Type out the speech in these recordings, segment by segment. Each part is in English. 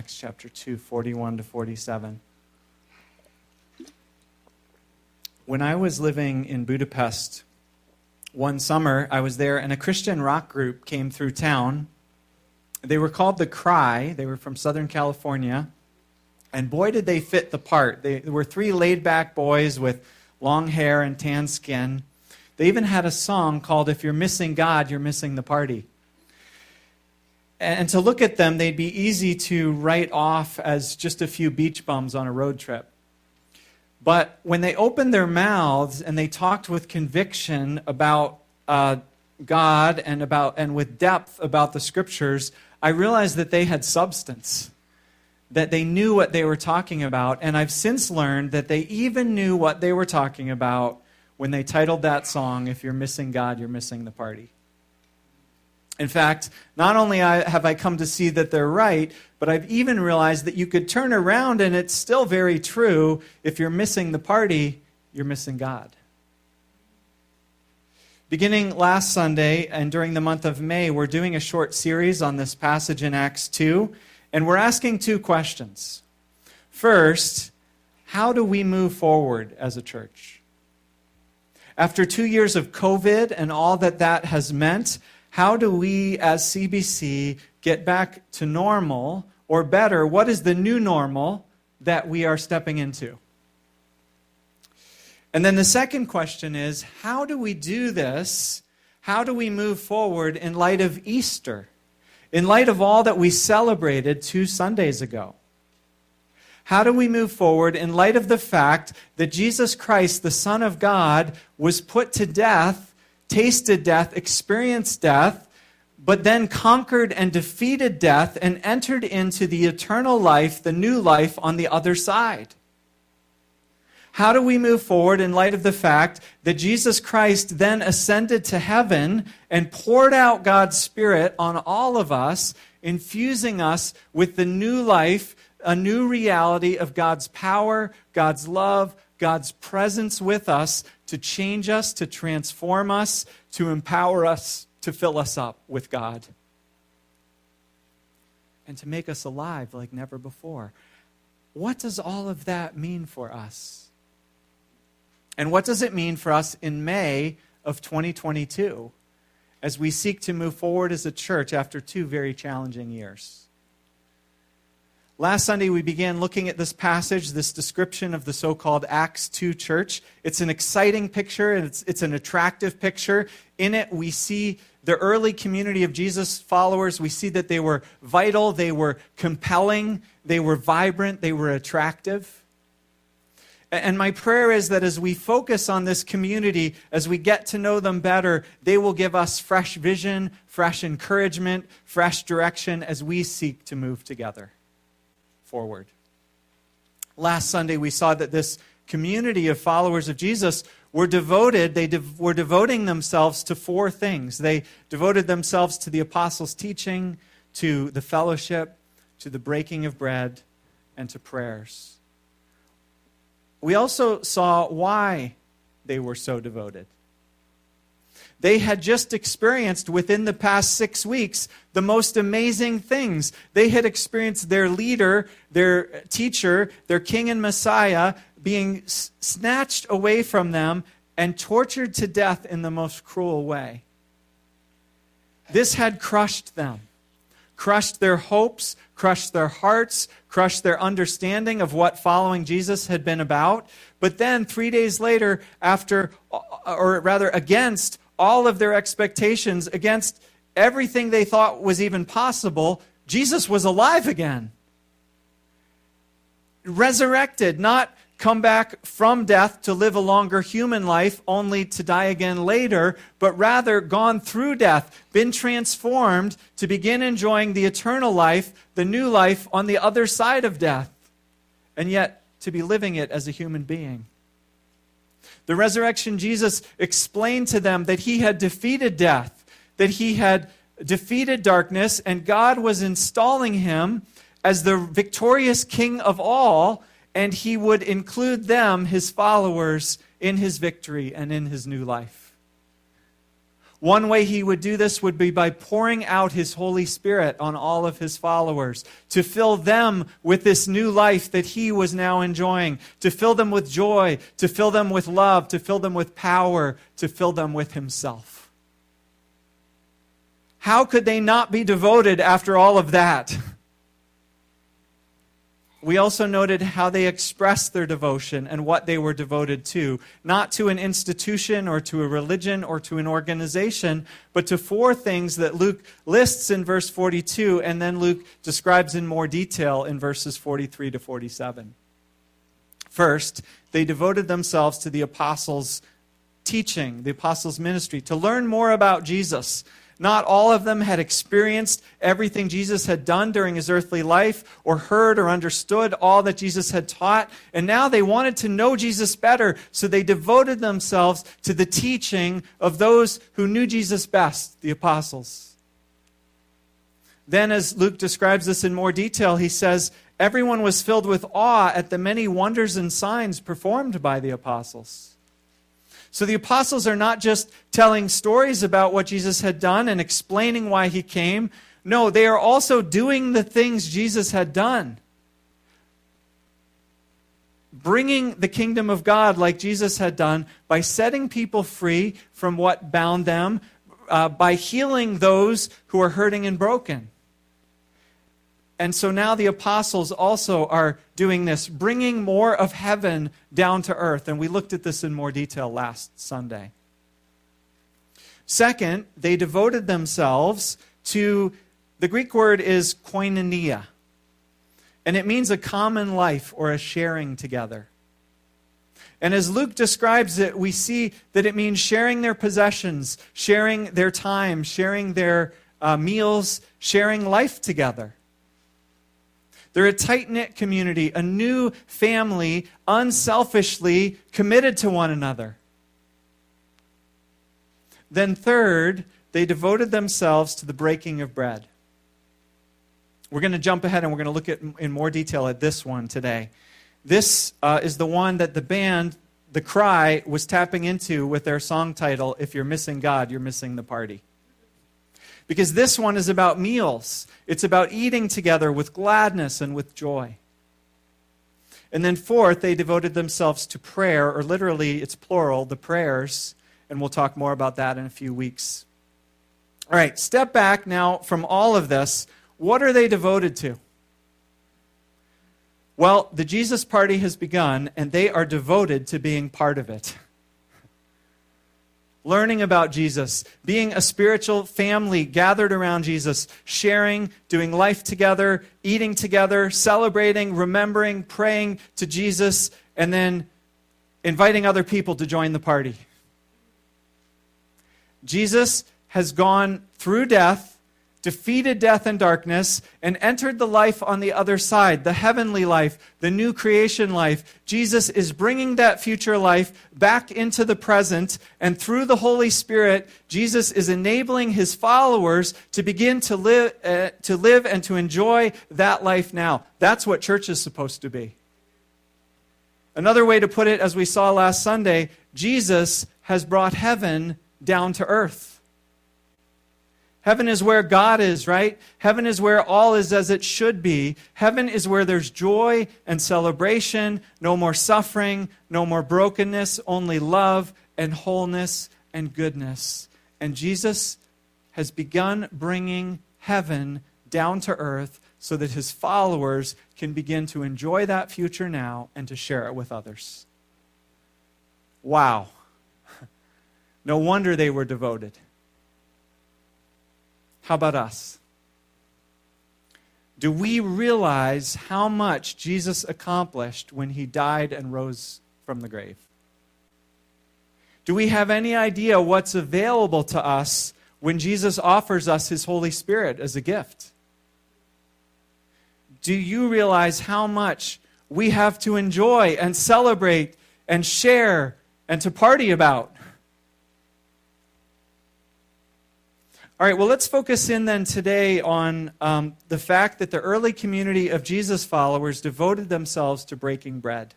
Acts chapter 2, 41 to 47. When I was living in Budapest one summer, I was there, and a Christian rock group came through town. They were called The Cry, they were from Southern California. And boy, did they fit the part. They were three laid back boys with long hair and tan skin. They even had a song called If You're Missing God, You're Missing the Party. And to look at them, they'd be easy to write off as just a few beach bums on a road trip. But when they opened their mouths and they talked with conviction about uh, God and, about, and with depth about the scriptures, I realized that they had substance, that they knew what they were talking about. And I've since learned that they even knew what they were talking about when they titled that song, If You're Missing God, You're Missing the Party. In fact, not only have I come to see that they're right, but I've even realized that you could turn around and it's still very true. If you're missing the party, you're missing God. Beginning last Sunday and during the month of May, we're doing a short series on this passage in Acts 2, and we're asking two questions. First, how do we move forward as a church? After two years of COVID and all that that has meant, how do we as CBC get back to normal, or better, what is the new normal that we are stepping into? And then the second question is how do we do this? How do we move forward in light of Easter? In light of all that we celebrated two Sundays ago? How do we move forward in light of the fact that Jesus Christ, the Son of God, was put to death tasted death, experienced death, but then conquered and defeated death and entered into the eternal life, the new life on the other side. How do we move forward in light of the fact that Jesus Christ then ascended to heaven and poured out God's Spirit on all of us, infusing us with the new life, a new reality of God's power, God's love, God's presence with us to change us, to transform us, to empower us, to fill us up with God, and to make us alive like never before. What does all of that mean for us? And what does it mean for us in May of 2022 as we seek to move forward as a church after two very challenging years? Last Sunday, we began looking at this passage, this description of the so called Acts 2 church. It's an exciting picture, and it's, it's an attractive picture. In it, we see the early community of Jesus followers. We see that they were vital, they were compelling, they were vibrant, they were attractive. And my prayer is that as we focus on this community, as we get to know them better, they will give us fresh vision, fresh encouragement, fresh direction as we seek to move together forward. Last Sunday, we saw that this community of followers of Jesus were devoted, they de- were devoting themselves to four things. They devoted themselves to the apostles' teaching, to the fellowship, to the breaking of bread, and to prayers. We also saw why they were so devoted they had just experienced within the past six weeks the most amazing things. They had experienced their leader, their teacher, their king and Messiah being snatched away from them and tortured to death in the most cruel way. This had crushed them, crushed their hopes, crushed their hearts, crushed their understanding of what following Jesus had been about. But then, three days later, after, or rather against all of their expectations against everything they thought was even possible, Jesus was alive again. Resurrected, not come back from death to live a longer human life only to die again later, but rather gone through death, been transformed to begin enjoying the eternal life, the new life on the other side of death, and yet to be living it as a human being. The resurrection Jesus explained to them that he had defeated death, that he had defeated darkness, and God was installing him as the victorious king of all, and he would include them, his followers, in his victory and in his new life. One way he would do this would be by pouring out his Holy Spirit on all of his followers, to fill them with this new life that he was now enjoying, to fill them with joy, to fill them with love, to fill them with power, to fill them with himself. How could they not be devoted after all of that? we also noted how they expressed their devotion and what they were devoted to, not to an institution or to a religion or to an organization, but to four things that Luke lists in verse 42 and then Luke describes in more detail in verses 43 to 47. First, they devoted themselves to the apostles' teaching, the apostles' ministry, to learn more about Jesus not all of them had experienced everything Jesus had done during his earthly life, or heard or understood all that Jesus had taught. And now they wanted to know Jesus better, so they devoted themselves to the teaching of those who knew Jesus best, the apostles. Then, as Luke describes this in more detail, he says, Everyone was filled with awe at the many wonders and signs performed by the apostles. So the apostles are not just telling stories about what Jesus had done and explaining why he came. No, they are also doing the things Jesus had done. Bringing the kingdom of God like Jesus had done by setting people free from what bound them, uh, by healing those who are hurting and broken. And so now the apostles also are doing this, bringing more of heaven down to earth. And we looked at this in more detail last Sunday. Second, they devoted themselves to the Greek word is koinonia. And it means a common life or a sharing together. And as Luke describes it, we see that it means sharing their possessions, sharing their time, sharing their uh, meals, sharing life together. They're a tight knit community, a new family, unselfishly committed to one another. Then, third, they devoted themselves to the breaking of bread. We're going to jump ahead and we're going to look at in more detail at this one today. This uh, is the one that the band, The Cry, was tapping into with their song title, If You're Missing God, You're Missing the Party. Because this one is about meals, it's about eating together with gladness and with joy. And then, fourth, they devoted themselves to prayer, or literally, it's plural, the prayers. And we'll talk more about that in a few weeks. All right, step back now from all of this. What are they devoted to? Well, the Jesus party has begun, and they are devoted to being part of it learning about Jesus, being a spiritual family gathered around Jesus, sharing, doing life together, eating together, celebrating, remembering, praying to Jesus, and then inviting other people to join the party. Jesus has gone through death defeated death and darkness, and entered the life on the other side, the heavenly life, the new creation life. Jesus is bringing that future life back into the present, and through the Holy Spirit, Jesus is enabling his followers to begin to live, uh, to live and to enjoy that life now. That's what church is supposed to be. Another way to put it, as we saw last Sunday, Jesus has brought heaven down to earth. Heaven is where God is, right? Heaven is where all is as it should be. Heaven is where there's joy and celebration, no more suffering, no more brokenness, only love and wholeness and goodness. And Jesus has begun bringing heaven down to earth so that his followers can begin to enjoy that future now and to share it with others. Wow. No wonder they were devoted. How about us? Do we realize how much Jesus accomplished when he died and rose from the grave? Do we have any idea what's available to us when Jesus offers us his Holy Spirit as a gift? Do you realize how much we have to enjoy and celebrate and share and to party about? All right, well, let's focus in then today on um, the fact that the early community of Jesus followers devoted themselves to breaking bread.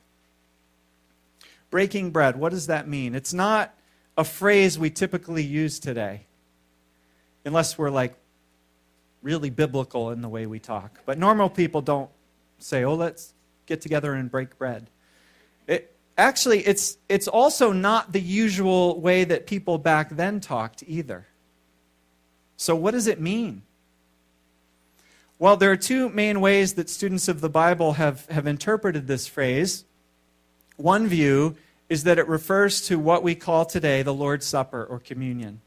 Breaking bread, what does that mean? It's not a phrase we typically use today. unless we're like really biblical in the way we talk. But normal people don't say, oh, let's get together and break bread. It, actually, it's, it's also not the usual way that people back then talked either. So, what does it mean? Well, there are two main ways that students of the Bible have, have interpreted this phrase. One view is that it refers to what we call today the Lord's Supper or communion.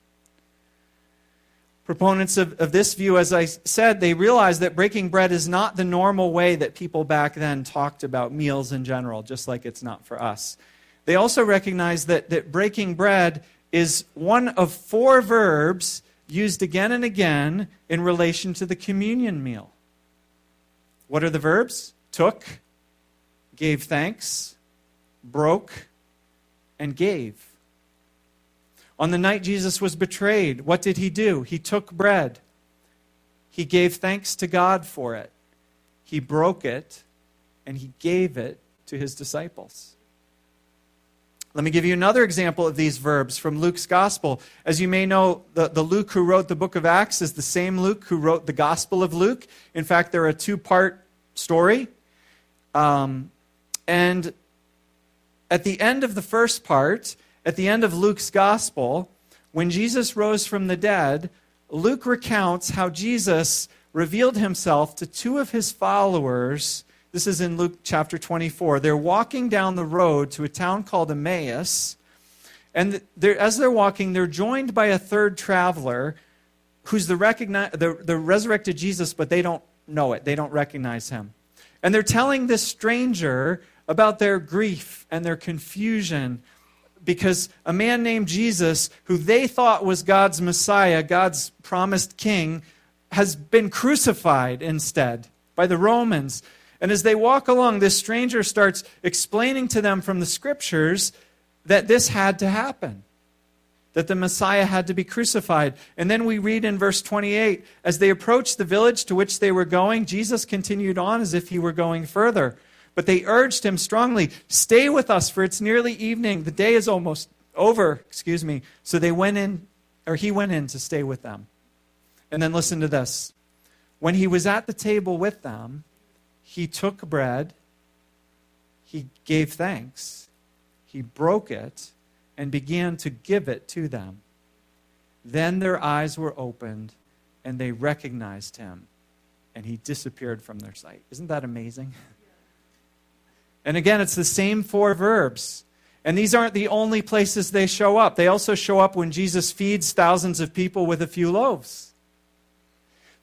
Proponents of, of this view, as I said, they realize that breaking bread is not the normal way that people back then talked about meals in general, just like it's not for us. They also recognize that, that breaking bread is one of four verbs used again and again in relation to the communion meal. What are the verbs? Took, gave thanks, broke, and gave. On the night Jesus was betrayed, what did he do? He took bread. He gave thanks to God for it. He broke it, and he gave it to his disciples. Let me give you another example of these verbs from Luke's gospel. As you may know, the, the Luke who wrote the book of Acts is the same Luke who wrote the gospel of Luke. In fact, they're a two part story. Um, and at the end of the first part, at the end of Luke's gospel, when Jesus rose from the dead, Luke recounts how Jesus revealed himself to two of his followers. This is in Luke chapter 24. They're walking down the road to a town called Emmaus. And they're, as they're walking, they're joined by a third traveler who's the, recogni- the, the resurrected Jesus, but they don't know it. They don't recognize him. And they're telling this stranger about their grief and their confusion because a man named Jesus, who they thought was God's Messiah, God's promised king, has been crucified instead by the Romans. And as they walk along, this stranger starts explaining to them from the scriptures that this had to happen, that the Messiah had to be crucified. And then we read in verse 28 as they approached the village to which they were going, Jesus continued on as if he were going further. But they urged him strongly, Stay with us, for it's nearly evening. The day is almost over. Excuse me. So they went in, or he went in to stay with them. And then listen to this. When he was at the table with them, he took bread, he gave thanks, he broke it, and began to give it to them. Then their eyes were opened, and they recognized him, and he disappeared from their sight. Isn't that amazing? And again, it's the same four verbs. And these aren't the only places they show up. They also show up when Jesus feeds thousands of people with a few loaves.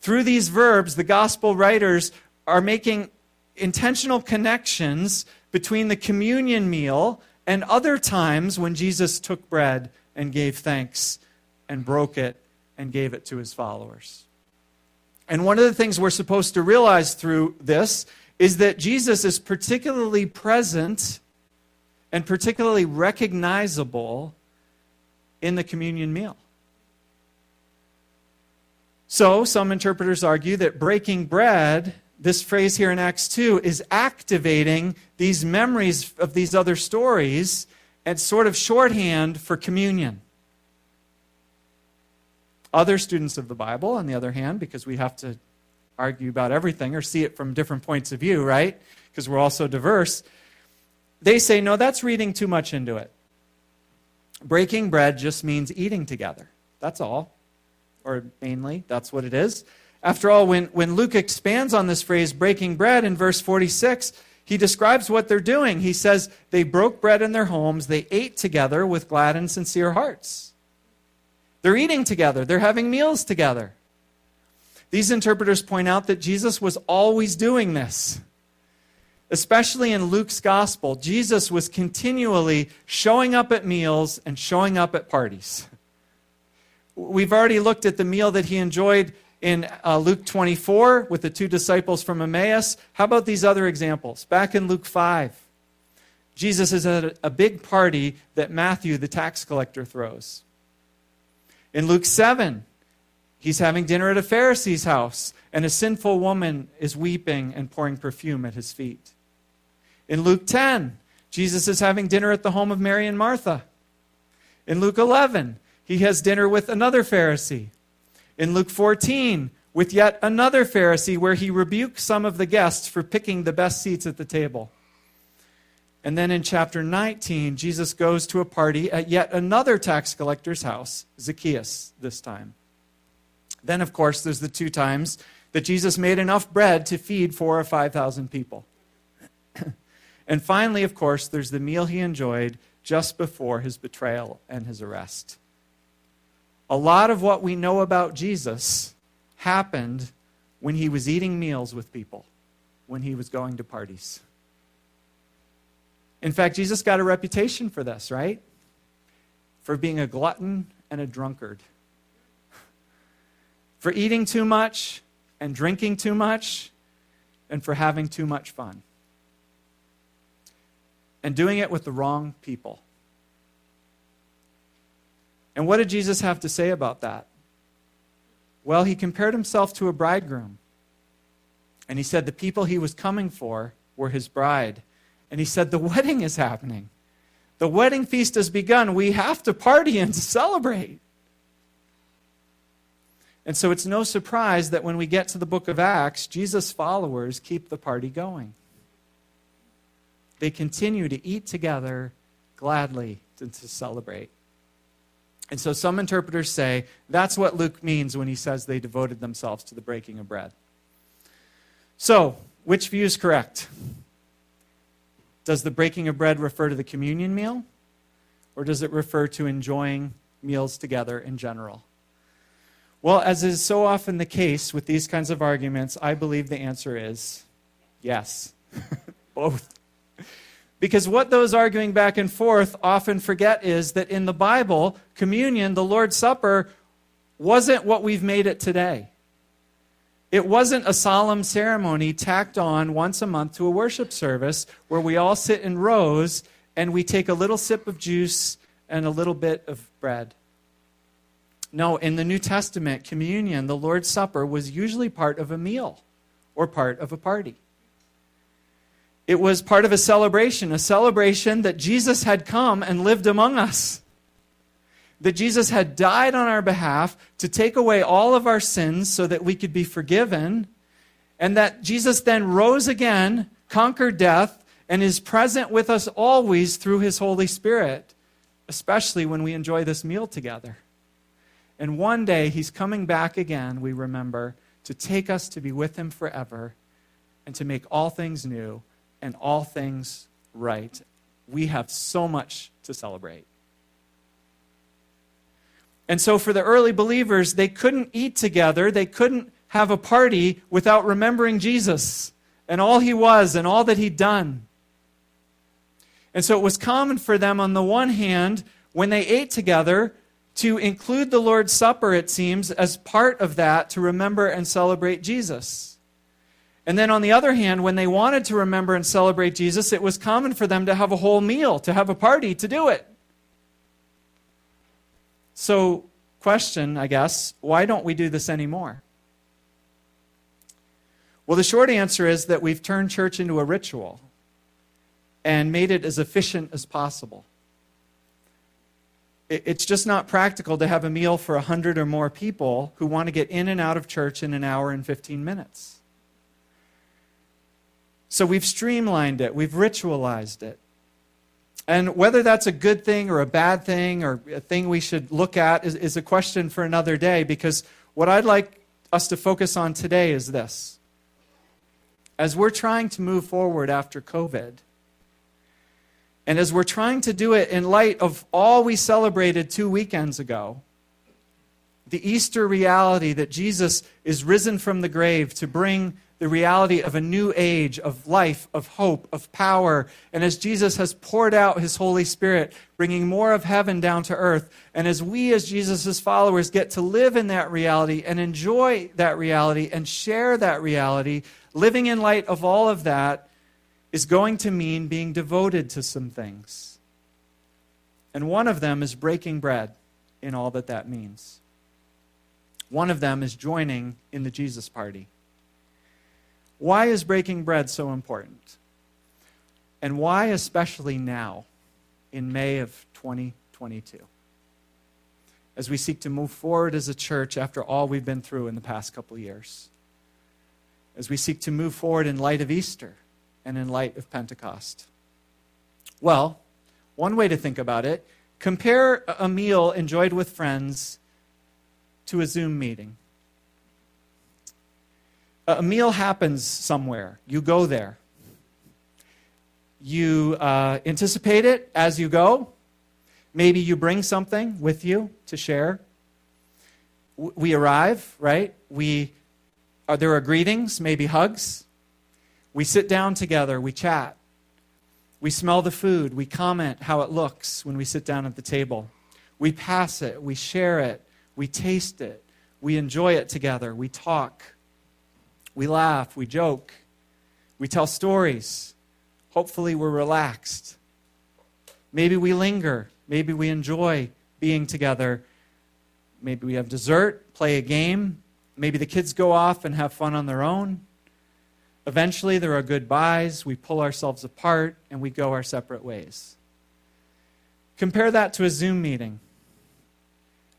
Through these verbs, the gospel writers are making intentional connections between the communion meal and other times when Jesus took bread and gave thanks and broke it and gave it to his followers. And one of the things we're supposed to realize through this is that Jesus is particularly present and particularly recognizable in the communion meal. So, some interpreters argue that breaking bread, this phrase here in Acts 2, is activating these memories of these other stories and sort of shorthand for communion. Other students of the Bible, on the other hand, because we have to argue about everything or see it from different points of view, right? Because we're all so diverse. They say, no, that's reading too much into it. Breaking bread just means eating together. That's all. Or mainly, that's what it is. After all, when, when Luke expands on this phrase, breaking bread, in verse 46, he describes what they're doing. He says, they broke bread in their homes, they ate together with glad and sincere hearts. They're eating together, they're having meals together. These interpreters point out that Jesus was always doing this. Especially in Luke's gospel, Jesus was continually showing up at meals and showing up at parties. We've already looked at the meal that he enjoyed in uh, Luke 24 with the two disciples from Emmaus. How about these other examples? Back in Luke 5, Jesus is at a, a big party that Matthew, the tax collector, throws. In Luke 7, He's having dinner at a Pharisee's house, and a sinful woman is weeping and pouring perfume at his feet. In Luke 10, Jesus is having dinner at the home of Mary and Martha. In Luke 11, he has dinner with another Pharisee. In Luke 14, with yet another Pharisee, where he rebuked some of the guests for picking the best seats at the table. And then in chapter 19, Jesus goes to a party at yet another tax collector's house, Zacchaeus this time. Then, of course, there's the two times that Jesus made enough bread to feed four or 5,000 people. and finally, of course, there's the meal he enjoyed just before his betrayal and his arrest. A lot of what we know about Jesus happened when he was eating meals with people, when he was going to parties. In fact, Jesus got a reputation for this, right? For being a glutton and a drunkard. For eating too much and drinking too much and for having too much fun. And doing it with the wrong people. And what did Jesus have to say about that? Well, he compared himself to a bridegroom. And he said the people he was coming for were his bride. And he said, The wedding is happening. The wedding feast has begun. We have to party and celebrate. And so it's no surprise that when we get to the book of Acts, Jesus' followers keep the party going. They continue to eat together gladly to, to celebrate. And so some interpreters say that's what Luke means when he says they devoted themselves to the breaking of bread. So, which view is correct? Does the breaking of bread refer to the communion meal? Or does it refer to enjoying meals together in general? Well, as is so often the case with these kinds of arguments, I believe the answer is yes, both. Because what those arguing back and forth often forget is that in the Bible, communion, the Lord's Supper, wasn't what we've made it today. It wasn't a solemn ceremony tacked on once a month to a worship service where we all sit in rows and we take a little sip of juice and a little bit of bread. No, in the New Testament, communion, the Lord's Supper, was usually part of a meal or part of a party. It was part of a celebration, a celebration that Jesus had come and lived among us. That Jesus had died on our behalf to take away all of our sins so that we could be forgiven. And that Jesus then rose again, conquered death, and is present with us always through his Holy Spirit, especially when we enjoy this meal together. And one day he's coming back again, we remember, to take us to be with him forever and to make all things new and all things right. We have so much to celebrate. And so, for the early believers, they couldn't eat together, they couldn't have a party without remembering Jesus and all he was and all that he'd done. And so, it was common for them, on the one hand, when they ate together, to include the Lord's Supper, it seems, as part of that to remember and celebrate Jesus. And then on the other hand, when they wanted to remember and celebrate Jesus, it was common for them to have a whole meal, to have a party to do it. So, question, I guess, why don't we do this anymore? Well, the short answer is that we've turned church into a ritual and made it as efficient as possible it's just not practical to have a meal for 100 or more people who want to get in and out of church in an hour and 15 minutes. So we've streamlined it, we've ritualized it. And whether that's a good thing or a bad thing or a thing we should look at is, is a question for another day because what I'd like us to focus on today is this. As we're trying to move forward after COVID, and as we're trying to do it in light of all we celebrated two weekends ago, the Easter reality that Jesus is risen from the grave to bring the reality of a new age of life, of hope, of power. And as Jesus has poured out his Holy Spirit, bringing more of heaven down to earth, and as we, as Jesus' followers, get to live in that reality and enjoy that reality and share that reality, living in light of all of that, is going to mean being devoted to some things. And one of them is breaking bread in all that that means. One of them is joining in the Jesus party. Why is breaking bread so important? And why, especially now, in May of 2022? as we seek to move forward as a church after all we've been through in the past couple years. As we seek to move forward in light of Easter and in light of Pentecost. Well, one way to think about it compare a meal enjoyed with friends to a Zoom meeting. A meal happens somewhere, you go there. You uh, anticipate it as you go. Maybe you bring something with you to share. We arrive, right? We are there are greetings, maybe hugs. We sit down together, we chat. We smell the food, we comment how it looks when we sit down at the table. We pass it, we share it, we taste it, we enjoy it together, we talk. We laugh, we joke, we tell stories. Hopefully, we're relaxed. Maybe we linger. Maybe we enjoy being together. Maybe we have dessert, play a game. Maybe the kids go off and have fun on their own. Eventually, there are goodbyes. We pull ourselves apart and we go our separate ways. Compare that to a Zoom meeting.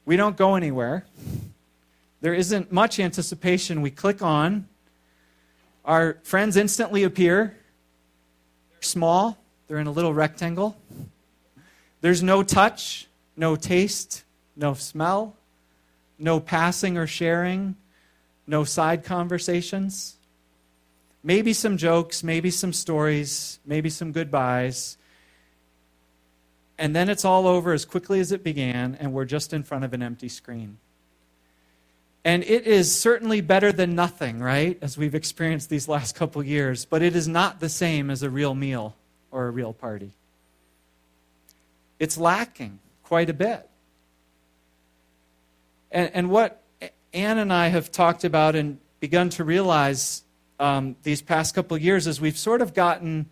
We don't go anywhere. There isn't much anticipation. We click on, our friends instantly appear. They're small, they're in a little rectangle. There's no touch, no taste, no smell, no passing or sharing, no side conversations. Maybe some jokes, maybe some stories, maybe some goodbyes. And then it's all over as quickly as it began, and we're just in front of an empty screen. And it is certainly better than nothing, right? As we've experienced these last couple years, but it is not the same as a real meal or a real party it's lacking quite a bit. And, and what Anne and I have talked about and begun to realize um, these past couple years is we've sort of gotten,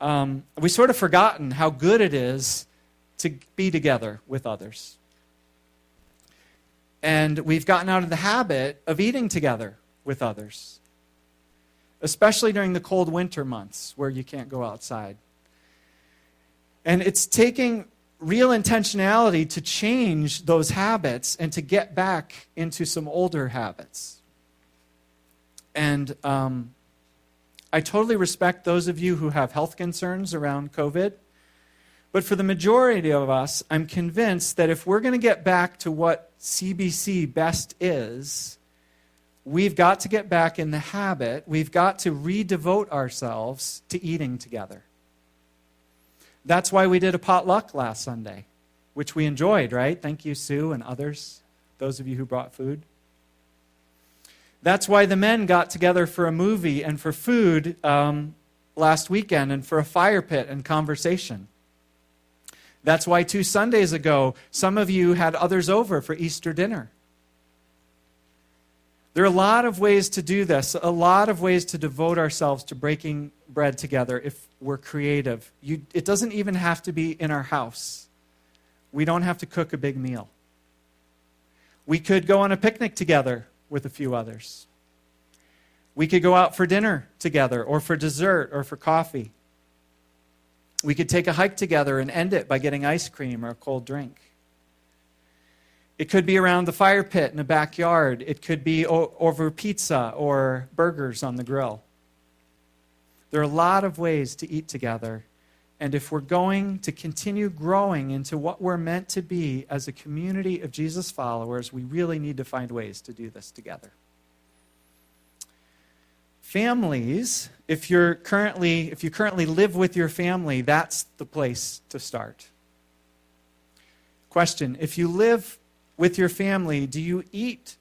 um, we've sort of forgotten how good it is to be together with others. And we've gotten out of the habit of eating together with others, especially during the cold winter months where you can't go outside. And it's taking real intentionality to change those habits and to get back into some older habits. And um, I totally respect those of you who have health concerns around COVID. But for the majority of us, I'm convinced that if we're going to get back to what CBC best is, we've got to get back in the habit, we've got to redevote ourselves to eating together. That's why we did a potluck last Sunday, which we enjoyed, right? Thank you, Sue, and others, those of you who brought food. That's why the men got together for a movie and for food um, last weekend and for a fire pit and conversation. That's why two Sundays ago, some of you had others over for Easter dinner. There are a lot of ways to do this, a lot of ways to devote ourselves to breaking bread together if we're creative. You, it doesn't even have to be in our house. We don't have to cook a big meal. We could go on a picnic together with a few others. We could go out for dinner together, or for dessert, or for coffee. We could take a hike together and end it by getting ice cream or a cold drink. It could be around the fire pit in the backyard. It could be o- over pizza or burgers on the grill. There are a lot of ways to eat together. And if we're going to continue growing into what we're meant to be as a community of Jesus followers, we really need to find ways to do this together. Families, if you're currently if you currently live with your family, that's the place to start. Question, if you live with your family, do you eat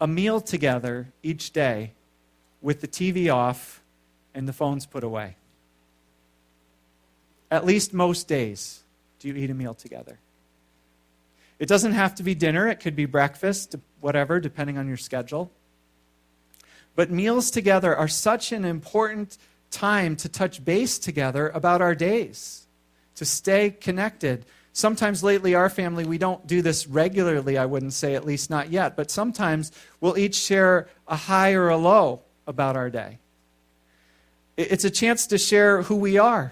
a meal together each day with the TV off and the phones put away? At least most days, do you eat a meal together? It doesn't have to be dinner, it could be breakfast, whatever, depending on your schedule. But meals together are such an important time to touch base together about our days, to stay connected, Sometimes lately, our family, we don't do this regularly, I wouldn't say, at least not yet, but sometimes we'll each share a high or a low about our day. It's a chance to share who we are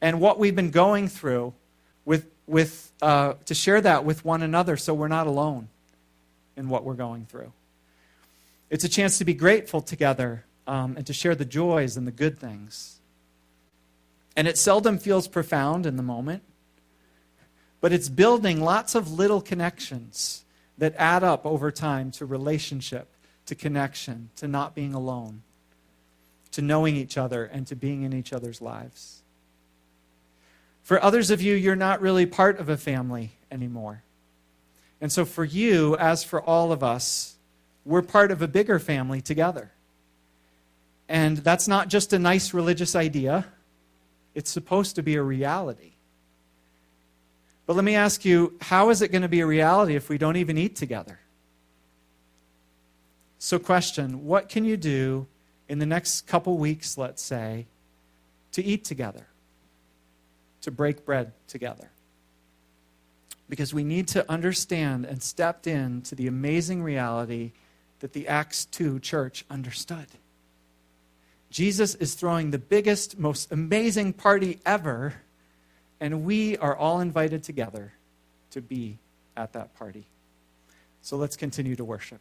and what we've been going through with with, uh, to share that with one another so we're not alone in what we're going through. It's a chance to be grateful together um, and to share the joys and the good things. And it seldom feels profound in the moment, but it's building lots of little connections that add up over time to relationship, to connection, to not being alone, to knowing each other, and to being in each other's lives. For others of you, you're not really part of a family anymore. And so, for you, as for all of us, we're part of a bigger family together. And that's not just a nice religious idea, it's supposed to be a reality. But let me ask you how is it going to be a reality if we don't even eat together? So, question what can you do in the next couple weeks, let's say, to eat together? to break bread together. Because we need to understand and step into the amazing reality that the Acts 2 church understood. Jesus is throwing the biggest, most amazing party ever, and we are all invited together to be at that party. So let's continue to worship.